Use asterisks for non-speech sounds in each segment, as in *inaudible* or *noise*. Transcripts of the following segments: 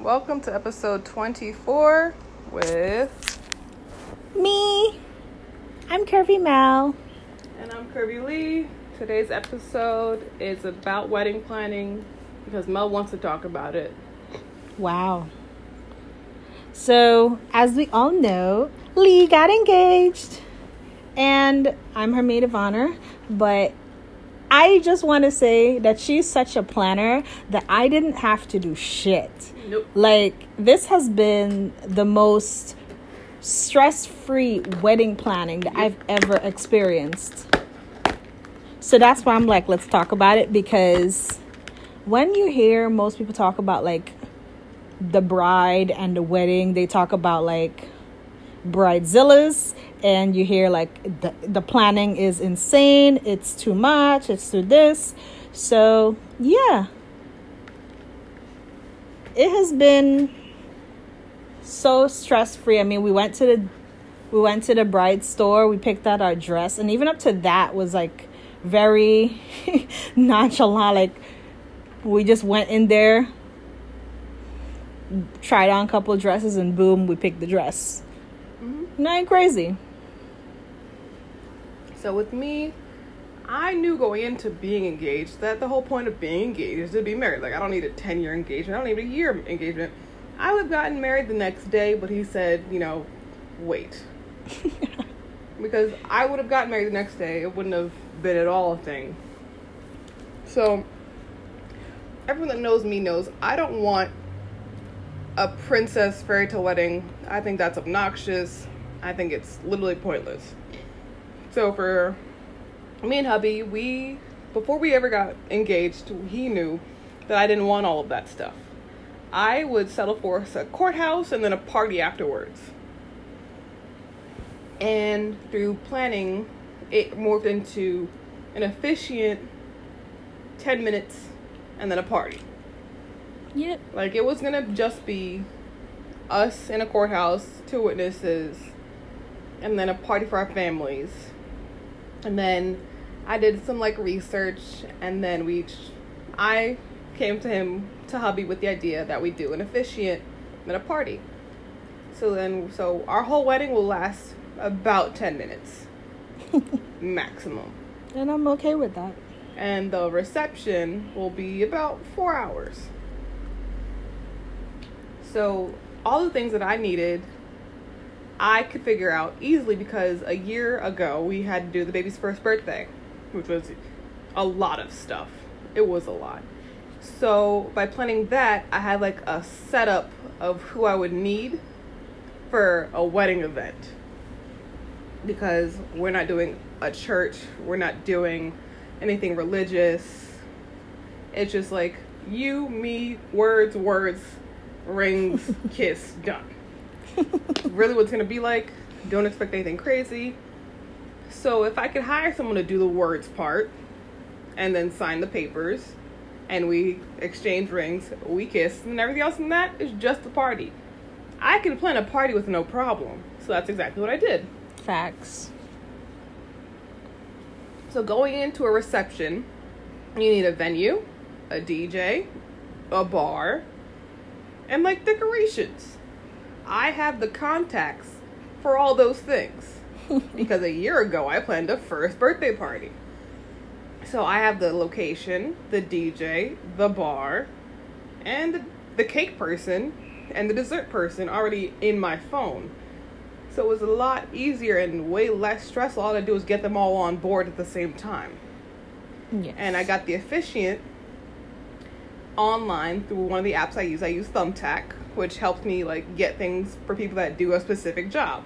Welcome to episode 24 with. Me. I'm Curvy Mal. And I'm Kirby Lee. Today's episode is about wedding planning because Mel wants to talk about it. Wow. So, as we all know, Lee got engaged. And I'm her maid of honor. But I just want to say that she's such a planner that I didn't have to do shit. Nope. Like, this has been the most stress free wedding planning that I've ever experienced. So that's why I'm like, let's talk about it because when you hear most people talk about like the bride and the wedding, they talk about like bridezillas and you hear like the, the planning is insane it's too much it's too this. So yeah. It has been so stress free i mean we went to the we went to the bride store we picked out our dress and even up to that was like very *laughs* nonchalant like we just went in there tried on a couple of dresses and boom we picked the dress Not crazy So with me, I knew going into being engaged that the whole point of being engaged is to be married. Like I don't need a ten year engagement. I don't need a year engagement. I would have gotten married the next day, but he said, you know, wait. *laughs* because I would have gotten married the next day. It wouldn't have been at all a thing. So everyone that knows me knows I don't want a princess fairy tale wedding. I think that's obnoxious. I think it's literally pointless. So for me and hubby, we before we ever got engaged, he knew that I didn't want all of that stuff. I would settle for a courthouse and then a party afterwards. And through planning, it morphed into an efficient 10 minutes and then a party. yep Like it was gonna just be us in a courthouse, two witnesses, and then a party for our families. And then I did some like research, and then we, I came to him to hubby with the idea that we do an officiant and a party. So then, so our whole wedding will last about ten minutes, *laughs* maximum, and i'm okay with that and the reception will be about four hours. So all the things that I needed, I could figure out easily because a year ago we had to do the baby's first birthday, which was a lot of stuff. It was a lot. So by planning that, I had like a setup of who I would need for a wedding event. Because we're not doing a church, we're not doing anything religious. It's just like you, me, words, words, rings, *laughs* kiss, done. Really, what's gonna be like? Don't expect anything crazy. So, if I could hire someone to do the words part and then sign the papers and we exchange rings, we kiss, and everything else in that is just the party. I can plan a party with no problem. So, that's exactly what I did. facts So going into a reception, you need a venue, a DJ, a bar, and like decorations. I have the contacts for all those things *laughs* because a year ago I planned a first birthday party. So I have the location, the DJ, the bar, and the, cake person and the dessert person already in my phone. So it was a lot easier and way less stressful. All I do is get them all on board at the same time. yes. And I got the officiant online through one of the apps I use. I use Thumbtack, which helps me like get things for people that do a specific job.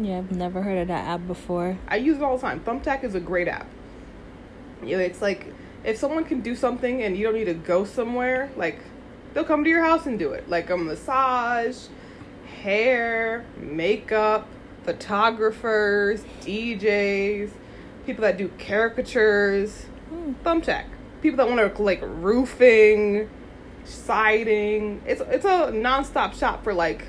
yeah i've never heard of that app before I use it all the time. Thumbtack is a great app. You know, it's like if someone can do something and you don't need to go somewhere, like they'll come to your house and do it. Like a massage, hair, makeup, photographers, DJs, people that do caricatures. Hmm. Thumbtack. People that want to like roofing, siding. It's it's a nonstop shop for like.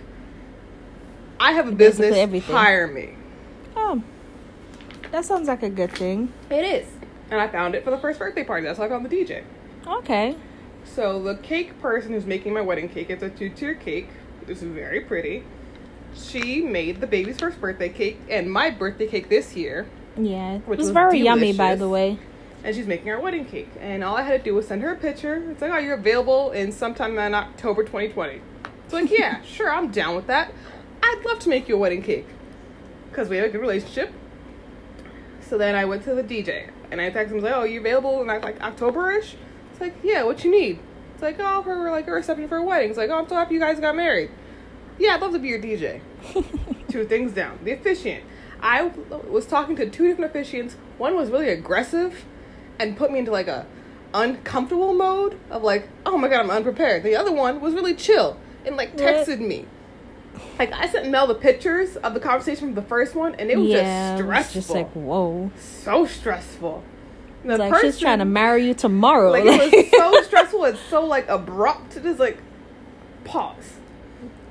I have a Basically business. everything. Hire me. oh that sounds like a good thing It is. And I found it for the first birthday party. That's how I found the DJ. okay So the cake person who's making my wedding cake, it's a two-tier cake. It's very pretty. She made the baby's first birthday cake and my birthday cake this year, Yeah, it was was very yummy, by the way. And she's making our wedding cake. And all I had to do was send her a picture. It's like, oh, you're available in sometime in October 2020. It's like, yeah, *laughs* sure, I'm down with that. I'd love to make you a wedding cake because we have a good relationship. So then I went to the DJ and I texted him like, "Oh, you available in like October-ish?" It's like, "Yeah, what you need?" It's like, "Oh, for like a reception for a wedding." It's like, "Oh, I'm so happy you guys got married." Yeah, I'd love to be your DJ. *laughs* two things down. The officiant. I was talking to two different officiants. One was really aggressive and put me into like a uncomfortable mode of like, oh my god, I'm unprepared. The other one was really chill and like texted me. Like I sent Mel the pictures of the conversation from the first one, and it was yeah, just it was stressful. just like whoa. so stressful. The like she's trying to marry you tomorrow. Like it was *laughs* so stressful. It's so like abrupt. Just like pause.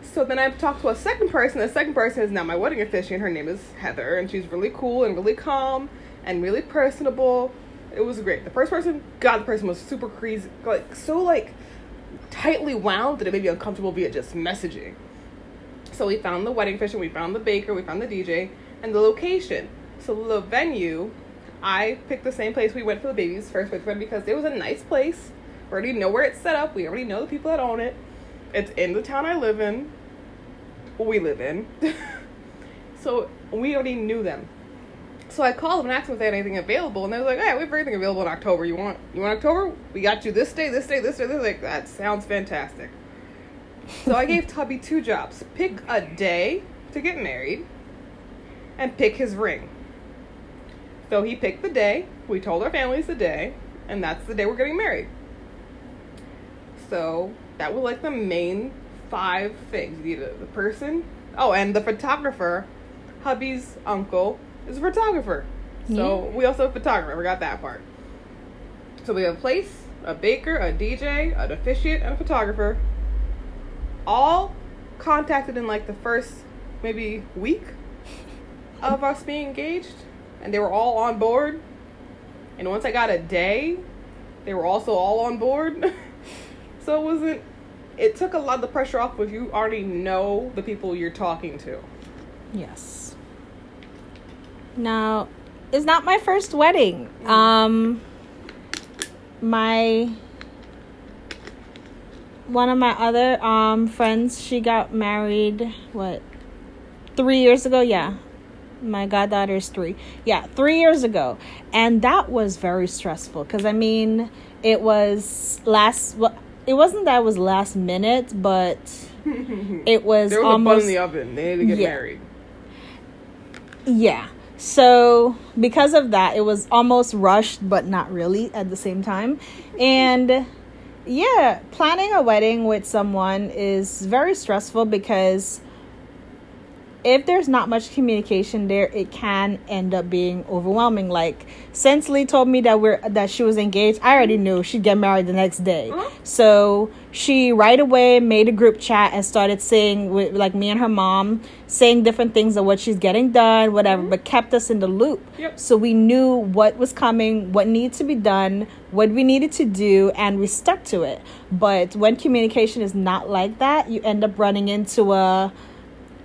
So then I talked to a second person. The second person is now my wedding officiant. Her name is Heather, and she's really cool and really calm and really personable. It was great. The first person, God, the person was super crazy, like so like tightly wound that it made me uncomfortable via just messaging. So we found the wedding officiant, we found the baker, we found the DJ, and the location. So the venue, I picked the same place we went for the baby's first birthday because it was a nice place. We already know where it's set up. We already know the people that own it. It's in the town I live in. We live in. *laughs* so we already knew them. So I called them and asked them if they had anything available, and they were like, "Hey, we have everything available in October. You want you want October? We got you this day, this day, this day." They're like, "That sounds fantastic." So I gave *laughs* Tubby two jobs: pick a day to get married, and pick his ring. So he picked the day. We told our families the day, and that's the day we're getting married. So that was like the main five things. You the person. Oh, and the photographer, hubby's uncle, is a photographer. So Yeah. we also have a photographer. I forgot that part. So we have a place, a baker, a DJ, an officiant, and a photographer. All contacted in like the first maybe week *laughs* of us being engaged, and they were all on board. And once I got a day, they were also all on board. *laughs* so it wasn't. It took a lot of the pressure off if you already know the people you're talking to. Yes. Now, it's not my first wedding. Um my one of my other um friends, she got married what 3 years ago, yeah. My goddaughter is 3. Yeah, 3 years ago. And that was very stressful cuz I mean, it was last well, it wasn't that it was last minute, but *laughs* it was There was a bun in the oven. They had to get Yeah. married. Yeah. So because of that, it was almost rushed, but not really at the same time. And yeah, planning a wedding with someone is very stressful because if there's not much communication there, it can end up being overwhelming. Like since Lee told me that we're that she was engaged, I already knew she'd get married the next day. Uh-huh. So she right away made a group chat and started saying with like me and her mom saying different things of what she's getting done, whatever, but kept us in the loop. Yep. So we knew what was coming, what needed to be done, what we needed to do, and we stuck to it. But when communication is not like that, you end up running into a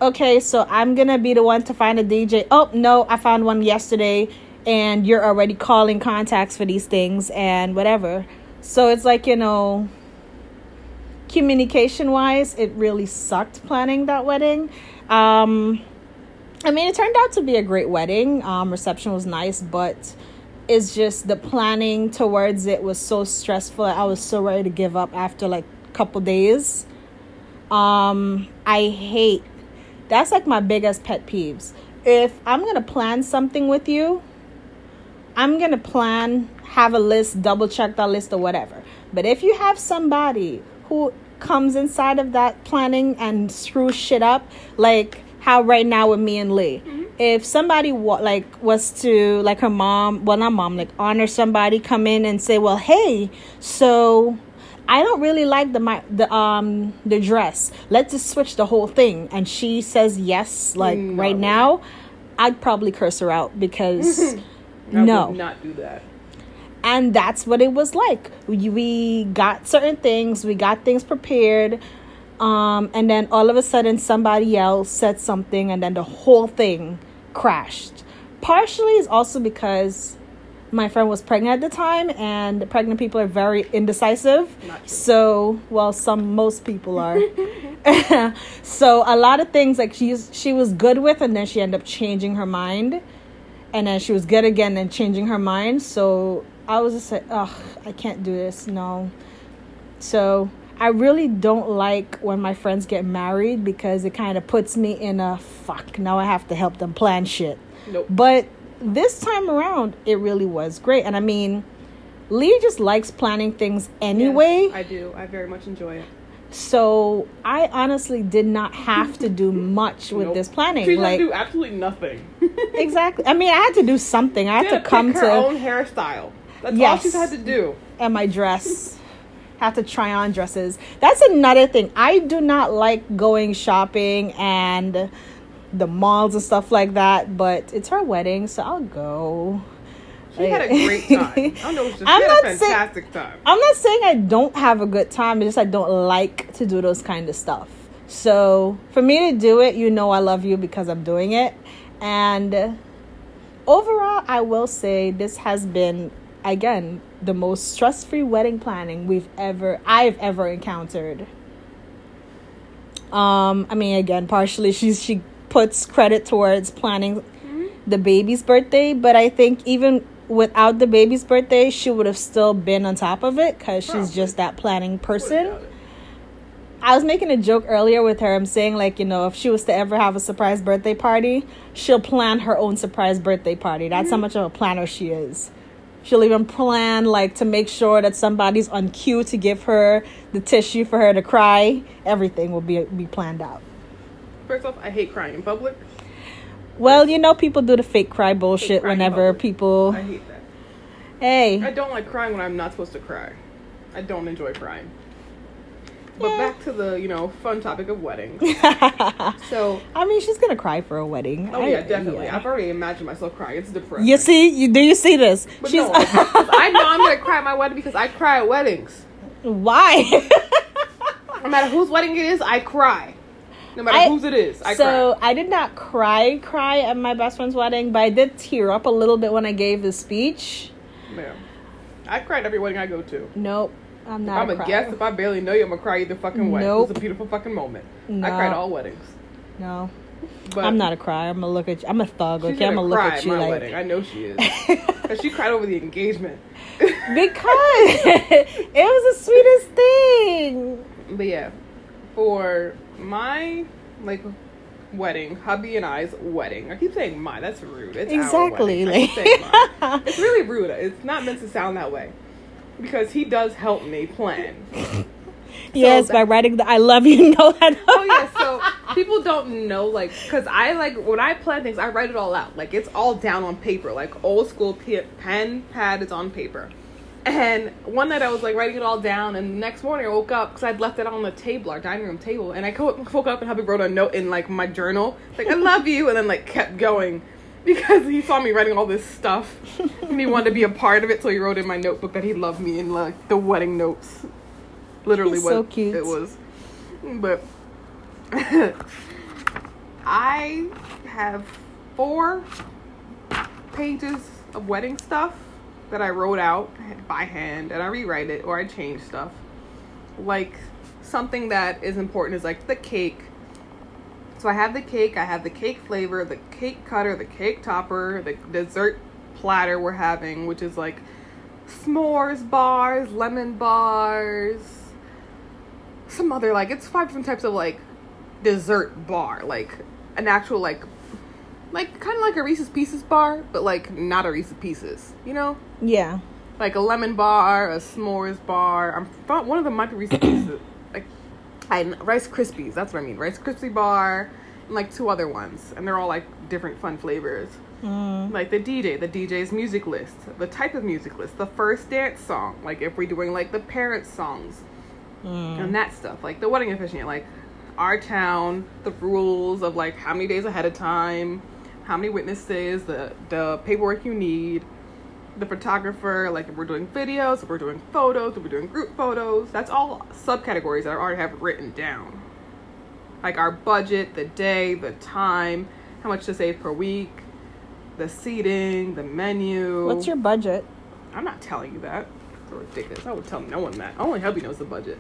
okay, so I'm gonna be the one to find a DJ. Oh no, I found one yesterday, and you're already calling contacts for these things and whatever. So it's like you know, communication wise, it really sucked planning that wedding. Um, I mean, it turned out to be a great wedding. Um, reception was nice, but it's just the planning towards it was so stressful. I was so ready to give up after like a couple days. Um, I hate that's like my biggest pet peeves. If I'm gonna plan something with you, I'm gonna plan, have a list, double check that list or whatever. But if you have somebody who comes inside of that planning and screws shit up, like how right now with me and Lee, mm-hmm. if somebody wa- like was to like her mom, well not mom, like honor somebody, come in and say, well, hey, so I don't really like the my the um the dress. Let's just switch the whole thing. And she says yes, like No. right now, I'd probably curse her out because *laughs* no. not do that. and that's what it was like we, we got certain things we got things prepared um, and then all of a sudden somebody else said something and then the whole thing crashed partially is also because my friend was pregnant at the time and pregnant people are very indecisive. So well some most people are. *laughs* So a lot of things like she's she was good with and then she ended up changing her mind. And then she was good again and changing her mind. So i was just like ugh i can't do this no. So i really don't like when my friends get married because it kind of puts me in a fuck now i have to help them plan shit. Nope. but this time around it really was great and i mean lee just likes planning things anyway Yes, I do. I very much enjoy it. so I honestly did not have to do *laughs* much with Nope. this planning. She like do absolutely nothing. *laughs* exactly. I mean, I had to do something. I had to pick come her to own hairstyle. That's all Yes. she's had to do. and my dress. have to try on dresses. That's another thing. I do not like going shopping and the malls and stuff like that. But it's her wedding, so I'll go. She had a great time. I know. *laughs* She I'm had a fantastic time. I'm not saying I don't have a good time. It's just I don't like to do those kind of stuff. So for me to do it, you know, I love you because I'm doing it. And overall, I will say this has been again the most stress-free wedding planning we've ever I've ever encountered. Um, I mean, again, partially she's she puts credit towards planning the baby's birthday, but I think even without the baby's birthday, she would have still been on top of it because she's just that planning person. I was making a joke earlier with her. I'm saying like, you know, if she was to ever have a surprise birthday party, she'll plan her own surprise birthday party. That's how much of a planner she is. She'll even plan like to make sure that somebody's on cue to give her the tissue for her to cry. Everything will be be planned out. First off, I hate crying in public. Well, you know, people do the fake cry bullshit whenever people. I hate that. Hey, I don't like crying when I'm not supposed to cry. I don't enjoy crying. But Yeah. back to the, you know, fun topic of weddings. *laughs* So I mean, she's gonna cry for a wedding. oh I- yeah, definitely. yeah. I've already imagined myself crying. It's depressing. You see, you do you see this? But she's no, I *laughs* know I'm gonna cry at my wedding because I cry at weddings. why? *laughs* No matter whose wedding it is, I cry. No matter I- whose it is, I so. I did not cry, cry at my best friend's wedding, but I did tear up a little bit when I gave the speech. Yeah. I cried at every wedding I go to. Nope, I'm If not. I'm a a crier. guest. If I barely know you, I'm gonna cry either fucking way. Nope. It's a beautiful fucking moment. I No. cry at all weddings. No, But I'm not a crier. I'm gonna look at you. I'm a thug. Okay, I'm gonna look at you my like wedding. I know she is. *laughs* Cause she cried over the engagement. *laughs* because *laughs* it was the sweetest thing. But yeah, for my like wedding, hubby and I's wedding. I keep saying my. That's rude. It's Exactly, wedding. I keep saying like- It's really rude. It's not meant to sound that way because he does help me plan. *laughs* yes, that- by writing the "I love you" *laughs* note. oh yeah, so people don't know like because I like when I plan things, I write it all out. Like it's all down on paper, like old school pen pad is on paper. And one night I was like writing it all down, and the next morning I woke up because I'd left it on the table, our dining room table, and I woke up and hubby wrote a note in like my journal, like I love you, and then like kept going because he saw me writing all this stuff and he wanted to be a part of it, so he wrote in my notebook that he loved me in like the wedding notes. Literally, He's what so cute. it was, but. *laughs* I have four pages of wedding stuff that I wrote out by hand and I rewrite it or I change stuff. Like something that is important is like the cake. So I have the cake, I have the cake flavor, the cake cutter, the cake topper, the dessert platter we're having, which is like s'mores bars, lemon bars, some other like it's five different types of like dessert bar, like an actual like like kind of like a Reese's Pieces bar, but like not a Reese's Pieces, you know? yeah, Like a lemon bar, a s'mores bar. I'm thought one of them might be Reese's *clears throat* Pieces. Like I Rice Krispies, that's what I mean. Rice Krispie bar and like two other ones, and they're all like different fun flavors. mm, Like the DJ, the DJ's music list, the type of music list, the first dance song, like if we're doing like the parents songs, mm. and that stuff, like the wedding officiant, like our town, the rules of like how many days ahead of time, how many witnesses, the the paperwork you need, the photographer, like if we're doing videos, if we're doing photos, if we're doing group photos. That's all subcategories that I already have written down. Like our budget, the day, the time, how much to save per week, the seating, the menu. What's your budget? I'm not telling you that. It's ridiculous. I would tell no one that. Only Hubby knows the budget.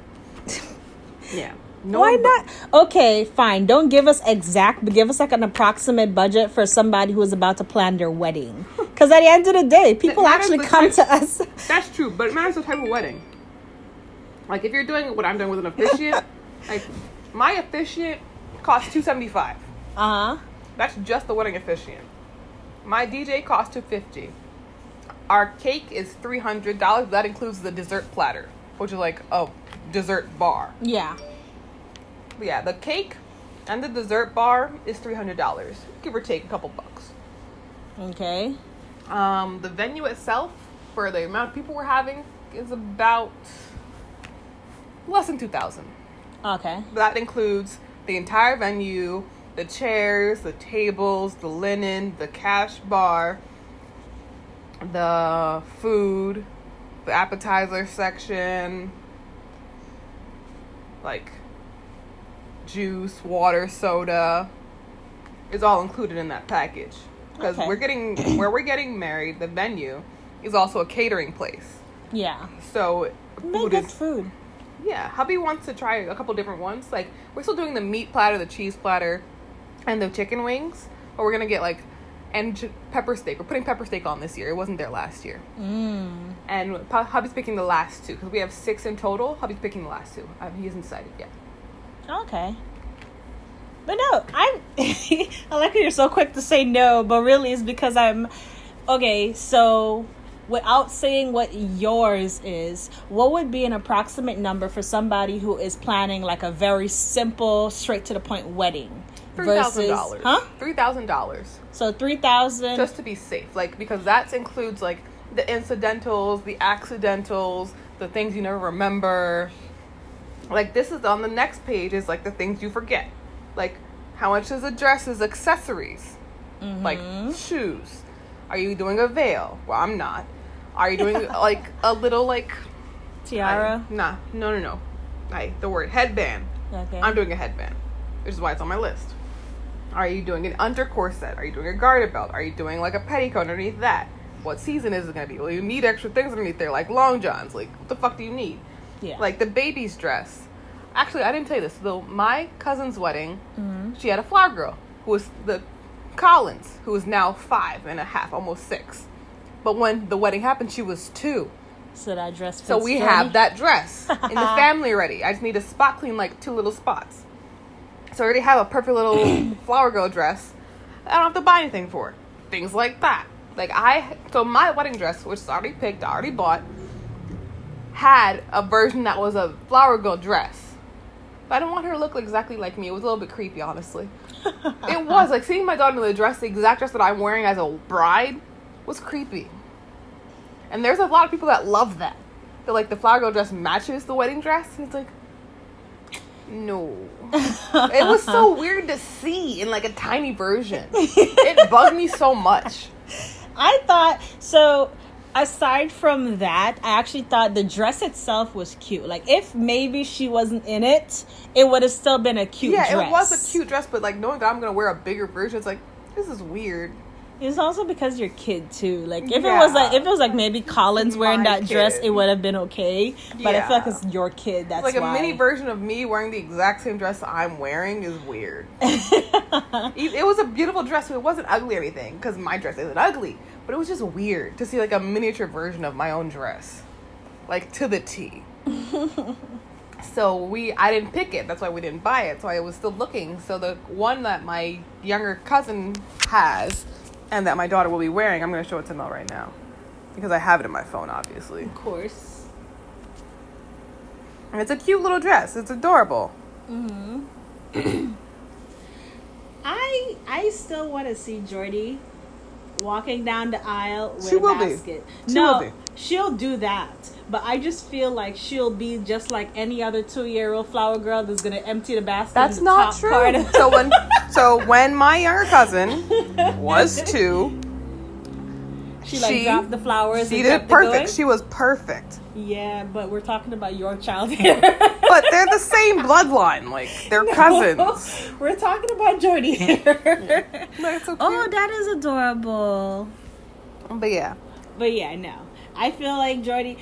*laughs* yeah. No Why not? Okay, fine. Don't give us exact, but give us like an approximate budget for somebody who is about to plan their wedding. *laughs* Because at the end of the day, people actually come type- to us. *laughs* That's true, but it matters the type of wedding. Like if you're doing what I'm doing with an *laughs* officiant, like my officiant costs two seventy five. Uh huh. That's just the wedding officiant. My DJ costs two fifty. Our cake is three hundred dollars. That includes the dessert platter, which is like a dessert bar. Yeah. But yeah, the cake and the dessert bar is three hundred dollars, give or take a couple bucks. Okay. Um, the venue itself, for the amount of people we're having, is about less than two thousand. Okay. That includes the entire venue, the chairs, the tables, the linen, the cash bar, the food, the appetizer section, like juice, water, soda, is all included in that package. Because Okay. we're getting *clears throat* where we're getting married, the venue is also a catering place. Yeah. So food good is food. yeah, hubby wants to try a couple different ones. Like we're still doing the meat platter, the cheese platter, and the chicken wings. But we're gonna get like and pepper steak. We're putting pepper steak on this year. It wasn't there last year. Mm. And hubby's picking the last two because we have six in total. Hubby's picking the last two. Um, he hasn't decided yet. Okay. But no, I'm. *laughs* I like how you're so quick to say no, but really it's because I'm. Okay, so without saying what yours is, what would be an approximate number for somebody who is planning like a very simple, straight to the point wedding? Three thousand dollars. Huh? Three thousand dollars So three thousand. just to be safe. Like because that includes like the incidentals, the accidentals, the things you never remember. Like this is on the next page is like the things you forget. Like how much is a dress is accessories? Mm-hmm. Like shoes. Are you doing a veil? Well, I'm not. Are you doing *laughs* like a little like tiara. I- nah, no, no, no. I the word headband. Okay. I'm doing a headband, which is why it's on my list. Are you doing an under corset? Are you doing a garter belt? Are you doing like a petticoat underneath that? What season is it gonna be? Well, you need extra things underneath there, like long johns. Like, what the fuck do you need? Yeah. Like the baby's dress. Actually, I didn't tell you this. Though my cousin's wedding, Mhm. she had a flower girl who was the Collins, who is now five and a half, almost six. But when the wedding happened, she was two. So that dress. So we Jenny? have that dress *laughs* in the family already. I just need to spot clean like two little spots. So I already have a perfect little *coughs* flower girl dress. I don't have to buy anything for it. Things like that. Like I, so my wedding dress, which is already picked, I already bought, had a version that was a flower girl dress. But I didn't want her to look exactly like me. It was a little bit creepy, honestly. *laughs* it was like seeing my daughter in the dress, the exact dress that I'm wearing as a bride, was creepy. And there's a lot of people that love that. That like the flower girl dress matches the wedding dress. And it's like, no. *laughs* it was so weird to see in like a tiny version. *laughs* It bugged me so much. I thought so. Aside from that, I actually thought the dress itself was cute. Like if maybe she wasn't in it, it would have still been a cute dress. yeah, dress. it was a cute dress, but like knowing that I'm gonna wear a bigger version, it's like this is weird. It's also because you're kid too. Like if it was like if it was like maybe Collins wearing My that dress, it would have been okay. But I feel like it's your kid. That's like a why. mini version of me wearing the exact same dress I'm wearing is weird. it *laughs* it was a beautiful dress, so it wasn't ugly or anything because my dress isn't ugly, but it was just weird to see like a miniature version of my own dress, like to the T. *laughs* so we, I didn't pick it. That's why we didn't buy it. So I was still looking. So the one that my younger cousin has, and that my daughter will be wearing, I'm going to show it to Mel right now, because I have it in my phone, obviously. of course. And it's a cute little dress. It's adorable. Hmm. *coughs* I I still want to see Jordy walking down the aisle with She a will be. basket. She no, will be. she'll do that. But I just feel like she'll be just like any other two-year-old flower girl that's gonna empty the basket. That's in the not top true. part of- *laughs* so when so when my younger cousin *laughs* was two, She like She- dropped the flowers. She and did kept it perfect. going? She was perfect. Yeah, but we're talking about your child here. *laughs* But they're the same bloodline. Like they're cousins. *laughs* We're talking about Jordy here. So oh, cute. oh, that is adorable. But yeah. But yeah, no. I feel like Jordy.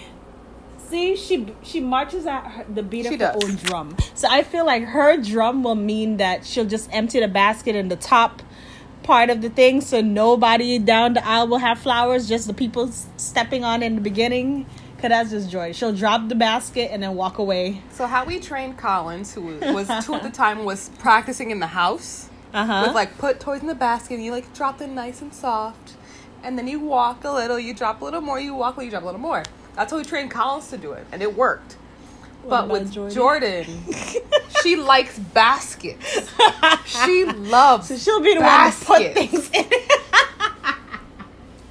See, she she marches at her, the beat of her own drum. So I feel like her drum will mean that she'll just empty the basket in the top part of the thing, so nobody down the aisle will have flowers. Just the people stepping on in the beginning. Cause that's just Jordy. She'll drop the basket and then walk away. So how we trained Collins, who was *laughs* two at the time, was practicing in the house. Uh huh. with like put toys in the basket and you like drop them nice and soft and then you walk a little you drop a little more you walk a little you drop a little more that's how we trained collins to do it and it worked but with Jordan? jordan *laughs* she likes baskets she *laughs* loves so she'll be the one to put things in.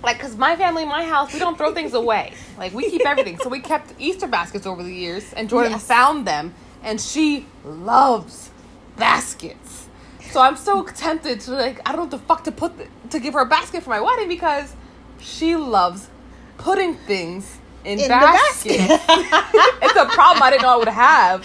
like because my family my house we don't throw things away like we keep everything. So we kept easter baskets over the years and jordan Yes. found them and she loves baskets. So i'm so tempted to like i don't know what the fuck to put the, to give her a basket for my wedding because she loves putting things in, In baskets. *laughs* it's a problem i didn't know i would have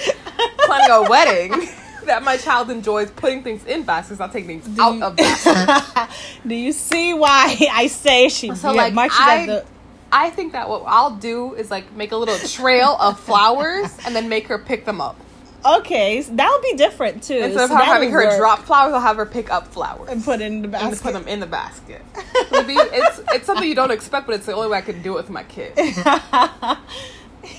planning a wedding *laughs* that my child enjoys putting things in baskets not taking things out you- of baskets. *laughs* Do you see why I say she So, yeah, like, I- the I think that what I'll do is like make a little trail of flowers and then make her pick them up. Okay, so that'll be different too. Instead of So that'll having her work. drop flowers, I'll have her pick up flowers and put it in the basket. and put them in the basket. *laughs* It'll be- it's it's something you don't expect, but it's the only way I can do it with my kid. *laughs*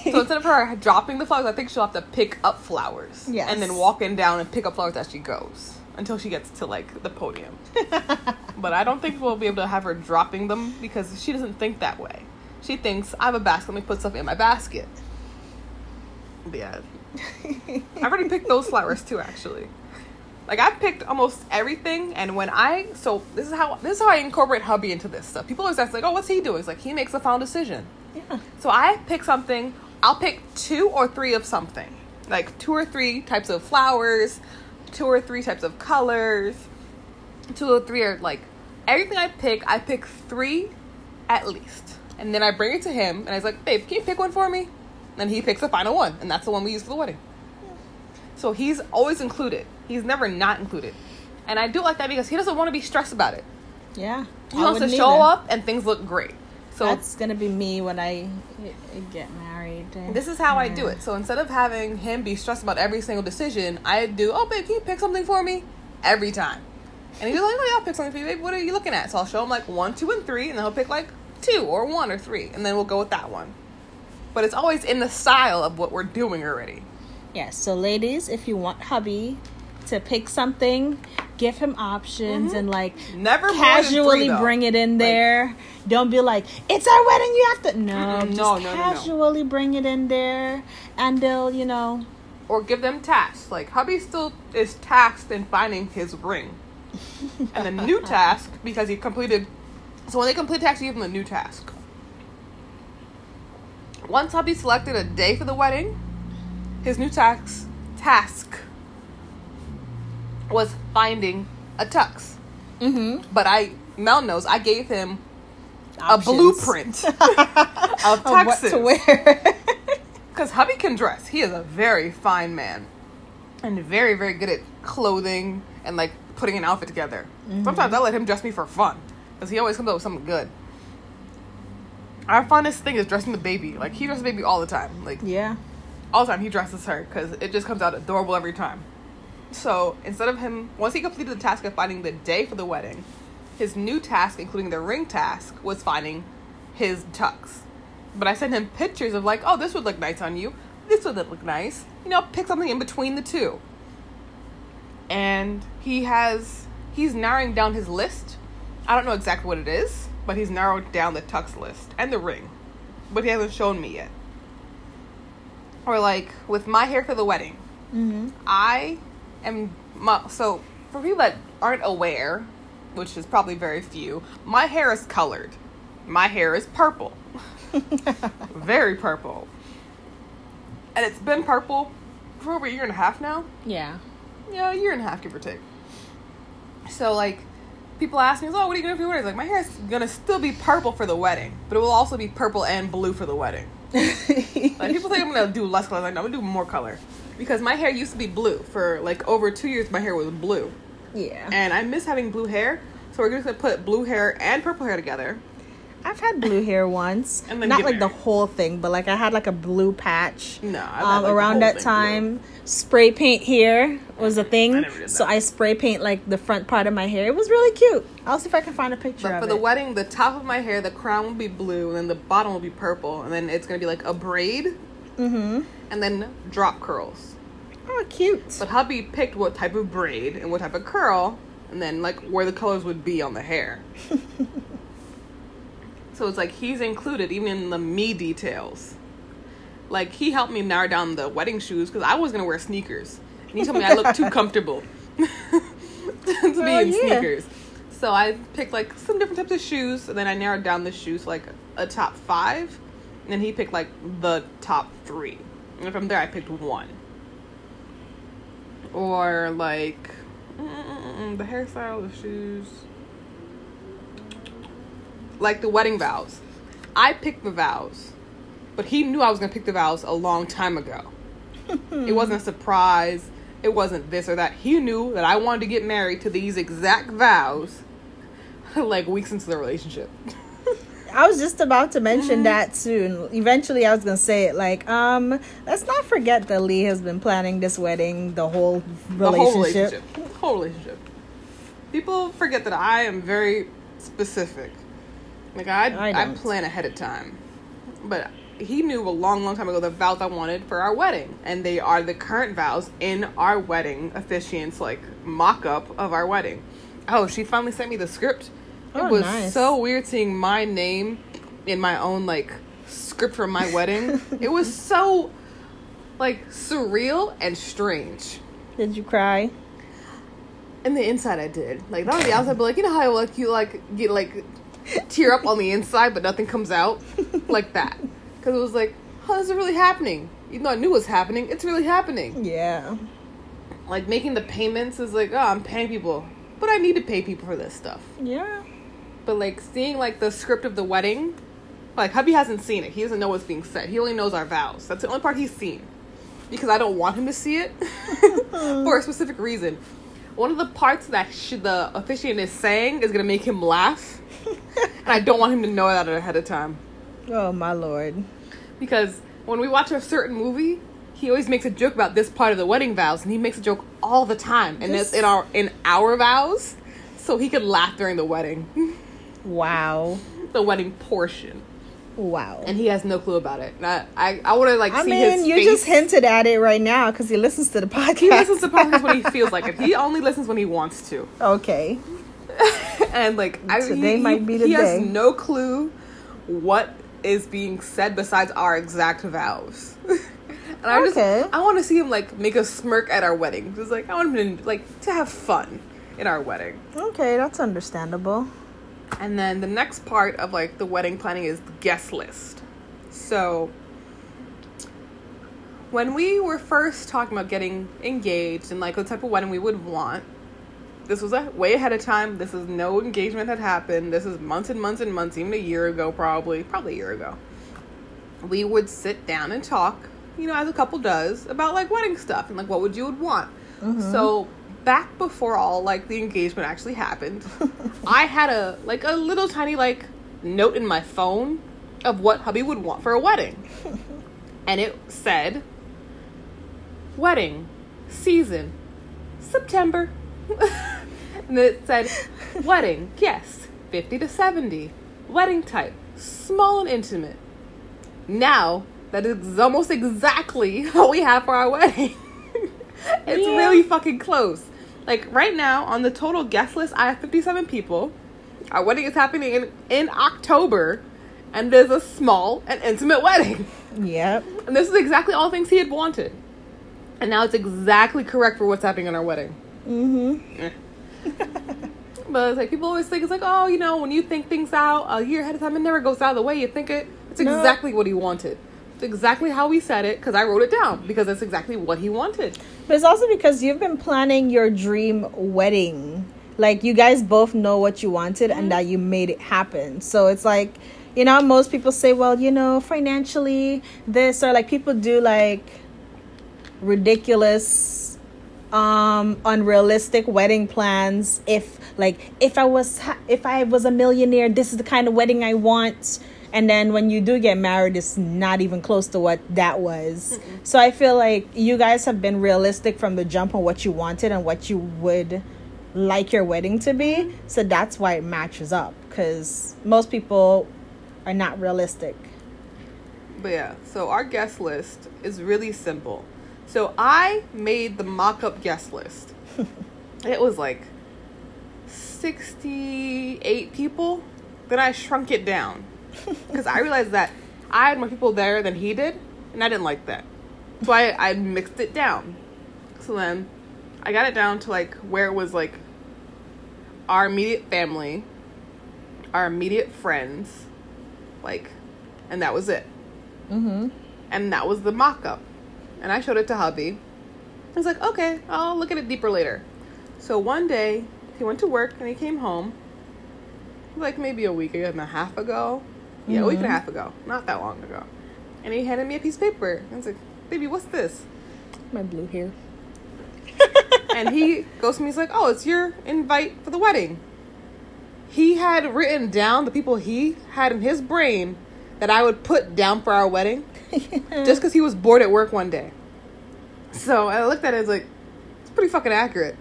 So instead of her dropping the flowers, I think she'll have to pick up flowers. Yes. And then walking down and pick up flowers as she goes until she gets to like the podium. *laughs* but I don't think we'll be able to have her dropping them because she doesn't think that way. She thinks I have a basket. Let me put stuff in my basket. But yeah, *laughs* I've already picked those flowers too. Actually, like I've picked almost everything. And when I so this is how this is how I incorporate hubby into this stuff. People always ask like, "Oh, what's he doing?" It's like he makes a final decision. yeah. So I pick something. I'll pick two or three of something, like two or three types of flowers, two or three types of colors, two or three are like everything I pick. I pick three at least, and then I bring it to him, and I was like, "Babe, can you pick one for me?" And he picks the final one, and that's the one we use for the wedding. So he's always included. He's never not included, and I do like that because he doesn't want to be stressed about it. Yeah. He I wants to show either. up, and things look great. So That's gonna be me when I get married. This is how I do it. So instead of having him be stressed about every single decision, I do, oh, babe, can you pick something for me? Every time. And he's like, oh, yeah, I'll pick something for you, babe. What are you looking at? So I'll show him like one, two, and three, and then he'll pick like two or one or three, and then we'll go with that one. But it's always in the style of what we're doing already. Yeah. So, ladies, if you want hubby to pick something, give him options mm-hmm. and like Never casually three, bring it in Like- there. Don't be like, it's our wedding. You have to. No, just no, no, no, no. casually bring it in there, and they'll, you know. Or give them tasks. Like, hubby still is tasked in finding his ring. *laughs* and the new task, because he completed. So when they complete task, you give them a new task. Once hubby selected a day for the wedding, his new task task was finding a tux. Mm-hmm. But I, Mel knows, I gave him a blueprint *laughs* of Of what to wear. *laughs* Because hubby can dress. He is a very fine man. And very, very good at clothing and like putting an outfit together. Sometimes I let him dress me for fun. Because he always comes up with something good. Our funnest thing is dressing the baby. Like he dresses the baby all the time. Like yeah. all the time he dresses her because it just comes out adorable every time. So instead of him, once he completed the task of finding the day for the wedding, his new task, including the ring task, was finding his tux. But I sent him pictures of like, oh, this would look nice on you. This would look nice. You know, pick something in between the two. And he has, he's narrowing down his list. I don't know exactly what it is, but he's narrowed down the tux list and the ring. But he hasn't shown me yet. Or like with my hair for the wedding. Mm-hmm. I am my, so for people that aren't aware, which is probably very few, my hair is colored. My hair is purple. *laughs* very purple. And it's been purple for over a year and a half now. yeah. Yeah, a year and a half, give or take. So like people ask me, "Oh, what are you gonna do for your wedding?" Like my hair is gonna still be purple for the wedding, but it will also be purple and blue for the wedding. *laughs* Like people think I'm gonna do less color. Like no, I'm gonna do more color because my hair used to be blue for like over two years. My hair was blue, yeah. and I miss having blue hair. So we're just gonna put blue hair and purple hair together. I've had blue hair once. *laughs* And then Not like the whole thing, but like I had like a blue patch. No, Um, like, around that time, spray paint here was a thing. I So. I spray paint like the front part of my hair. It was really cute. I'll see if I can find a picture But for it. the wedding, the top of my hair, the crown will be blue, and then the bottom will be purple, and then it's gonna be like a braid, mm-hmm. and then drop curls. Oh, cute. But hubby picked what type of braid and what type of curl, and then like where the colors would be on the hair. *laughs* so it's like he's included even in the me details. Like he helped me narrow down the wedding shoes because I was gonna wear sneakers, and he told me I look too *laughs* comfortable *laughs* to be in yeah. sneakers. So I picked like some different types of shoes, and then I narrowed down the shoes like a top five, and then he picked like the top three, and from there I picked one or like mm, mm, mm, mm the hairstyle, the shoes, like the wedding vows. I picked the vows, but he knew I was gonna pick the vows a long time ago. *laughs* it wasn't a surprise. It wasn't this or that. He knew that I wanted to get married to these exact vows, *laughs* like weeks into the relationship. *laughs* I was just about to mention that soon. Eventually, I was gonna say it. Like, um, let's not forget that Lee has been planning this wedding the whole The whole relationship. relationship. Whole relationship. People forget that I am very specific. Like I, I I, plan ahead of time. But he knew a long, long time ago the vows I wanted for our wedding, and they are the current vows in our wedding officiant's like mock-up of our wedding. Oh, she finally sent me the script. Oh, It was nice. so weird seeing my name in my own like script for my wedding. *laughs* it was so like surreal and strange. Did you cry? And the inside I did. Like not on the outside, but like you know how like you like get like *laughs* tear up on the inside, but nothing comes out like that. *laughs* Because it was like, oh, this is really happening. Even though I knew it was happening, it's really happening. Yeah. Like making the payments is like, oh, I'm paying people, but I need to pay people for this stuff. Yeah. But like seeing like the script of the wedding, like hubby hasn't seen it. He doesn't know what's being said. He only knows our vows. That's the only part he's seen. Because I don't want him to see it *laughs* for a specific reason. One of the parts that sh- the officiant is saying is gonna make him laugh, and I don't want him to know that ahead of time. Oh my lord. Because when we watch a certain movie, he always makes a joke about this part of the wedding vows, and he makes a joke all the time, and Just- it's in our in our vows, so he could laugh during the wedding, *laughs* Wow. the wedding portion. Wow. and he has no clue about it. And I, I, I want to like I see mean, you face. just hinted at it right now because he listens to the podcast. He listens to podcasts when he feels like it. He only listens when he wants to. okay. *laughs* And like, I, Today he, might be the he day. has no clue what is being said besides our exact vows. *laughs* and I Okay. just, I want to see him like make a smirk at our wedding. Just like I want him to like to have fun in our wedding. Okay, that's understandable. And then the next part of like the wedding planning is the guest list. So when we were first talking about getting engaged and like the type of wedding we would want, this was a way ahead of time. This is no engagement had happened. This is months and months and months, even a year ago, probably, probably a year ago. We would sit down and talk, you know, as a couple does, about like wedding stuff and like what would you would want. Mm-hmm. So back before all like the engagement actually happened, *laughs* I had a like a little tiny like note in my phone of what hubby would want for a wedding. *laughs* and it said wedding season September. *laughs* and it said wedding guest 50 to 70 wedding type small and intimate. Now that is almost exactly what we have for our wedding. it's Yeah. really fucking close. Like right now on the total guest list, I have 57 people. Our wedding is happening in, in October, and there's a small and intimate wedding. *laughs* Yep. And this is exactly all things he had wanted. And now it's exactly correct for what's happening in our wedding. Mm-hmm. Eh. *laughs* but it's like people always think it's like, oh, you know, when you think things out a year ahead of time, it never goes out of the way you think it. It's No. exactly what he wanted. It's exactly how we said it because I wrote it down because that's exactly what he wanted. But it's also because you've been planning your dream wedding. Like you guys both know what you wanted and that you made it happen. So it's like you know most people say well you know financially this or like people do like ridiculous um unrealistic wedding plans. If like if i was ha- if i was a millionaire this is the kind of wedding i want and then when you do get married it's not even close to what that was so i feel like you guys have been realistic from the jump on what you wanted and what you would like your wedding to be so that's why it matches up because most people are not realistic But yeah, so our guest list is really simple. So I made the mock up guest list. *laughs* it was like 68 people. Then I shrunk it down because I realized that I had more people there than he did, and I didn't like that. So I, I mixed it down. So then I got it down to like where it was like our immediate family, our immediate friends, like, and that was it. Mm-hmm. And that was the mock-up. And i showed it to hubby. I was like okay i'll look at it deeper later. So one day he went to work and he came home like maybe a week and a half ago yeah a week and a Mhm. half ago not that long ago and he handed me a piece of paper and i was like baby what's this my blue hair *laughs* and he goes to me he's like oh it's your invite for the wedding he had written down the people he had in his brain that i would put down for our wedding *laughs* just because he was bored at work one day. So I looked at it, I was like, it's pretty fucking accurate.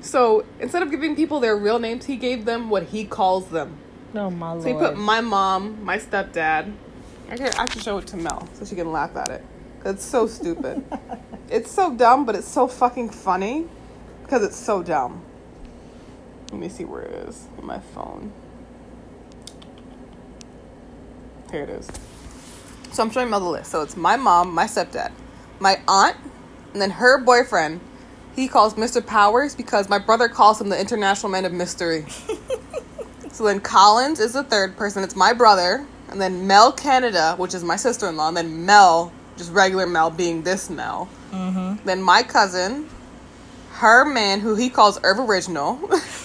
So instead of giving people their real names, he gave them what he calls them. Oh my lord So he put my mom, my stepdad. I can I can show it to Mel so she can laugh at it. it's so stupid. *laughs* it's so dumb, but it's so fucking funny because it's so dumb. Let me see where it is in my phone. Here it is. So I'm showing Mel the list. So it's my mom, my stepdad, my aunt, and then her boyfriend. He calls Mr. Powers because my brother calls him the International Man of Mystery. *laughs* so then Collins is the third person. It's my brother. And then Mel Canada, which is my sister in law. And then Mel, just regular Mel being this Mel. mm-hmm Then my cousin, her man, who he calls Irv Original,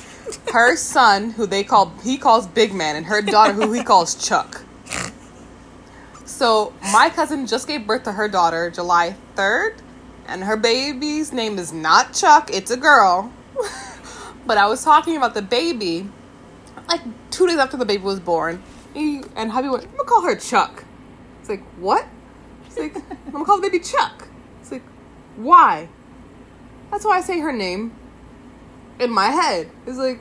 *laughs* her son, who they call he calls Big Man, and her daughter, who he calls Chuck. So my cousin just gave birth to her daughter July third, and her baby's name is not Chuck; it's a girl. *laughs* but I was talking about the baby, like two days after the baby was born, he, and hubby went, "I'm gonna call her Chuck." It's like what? It's like *laughs* I'm gonna call the baby Chuck. It's like why? That's why I say her name in my head. It's like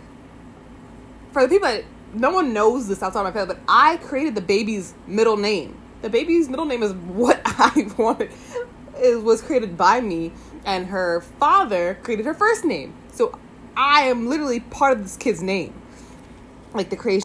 for the people that no one knows this outside my family, but I created the baby's middle name. The baby's middle name is what *laughs* I wanted. It was created by me, and her father created her first name. So I am literally part of this kid's name, like the creation.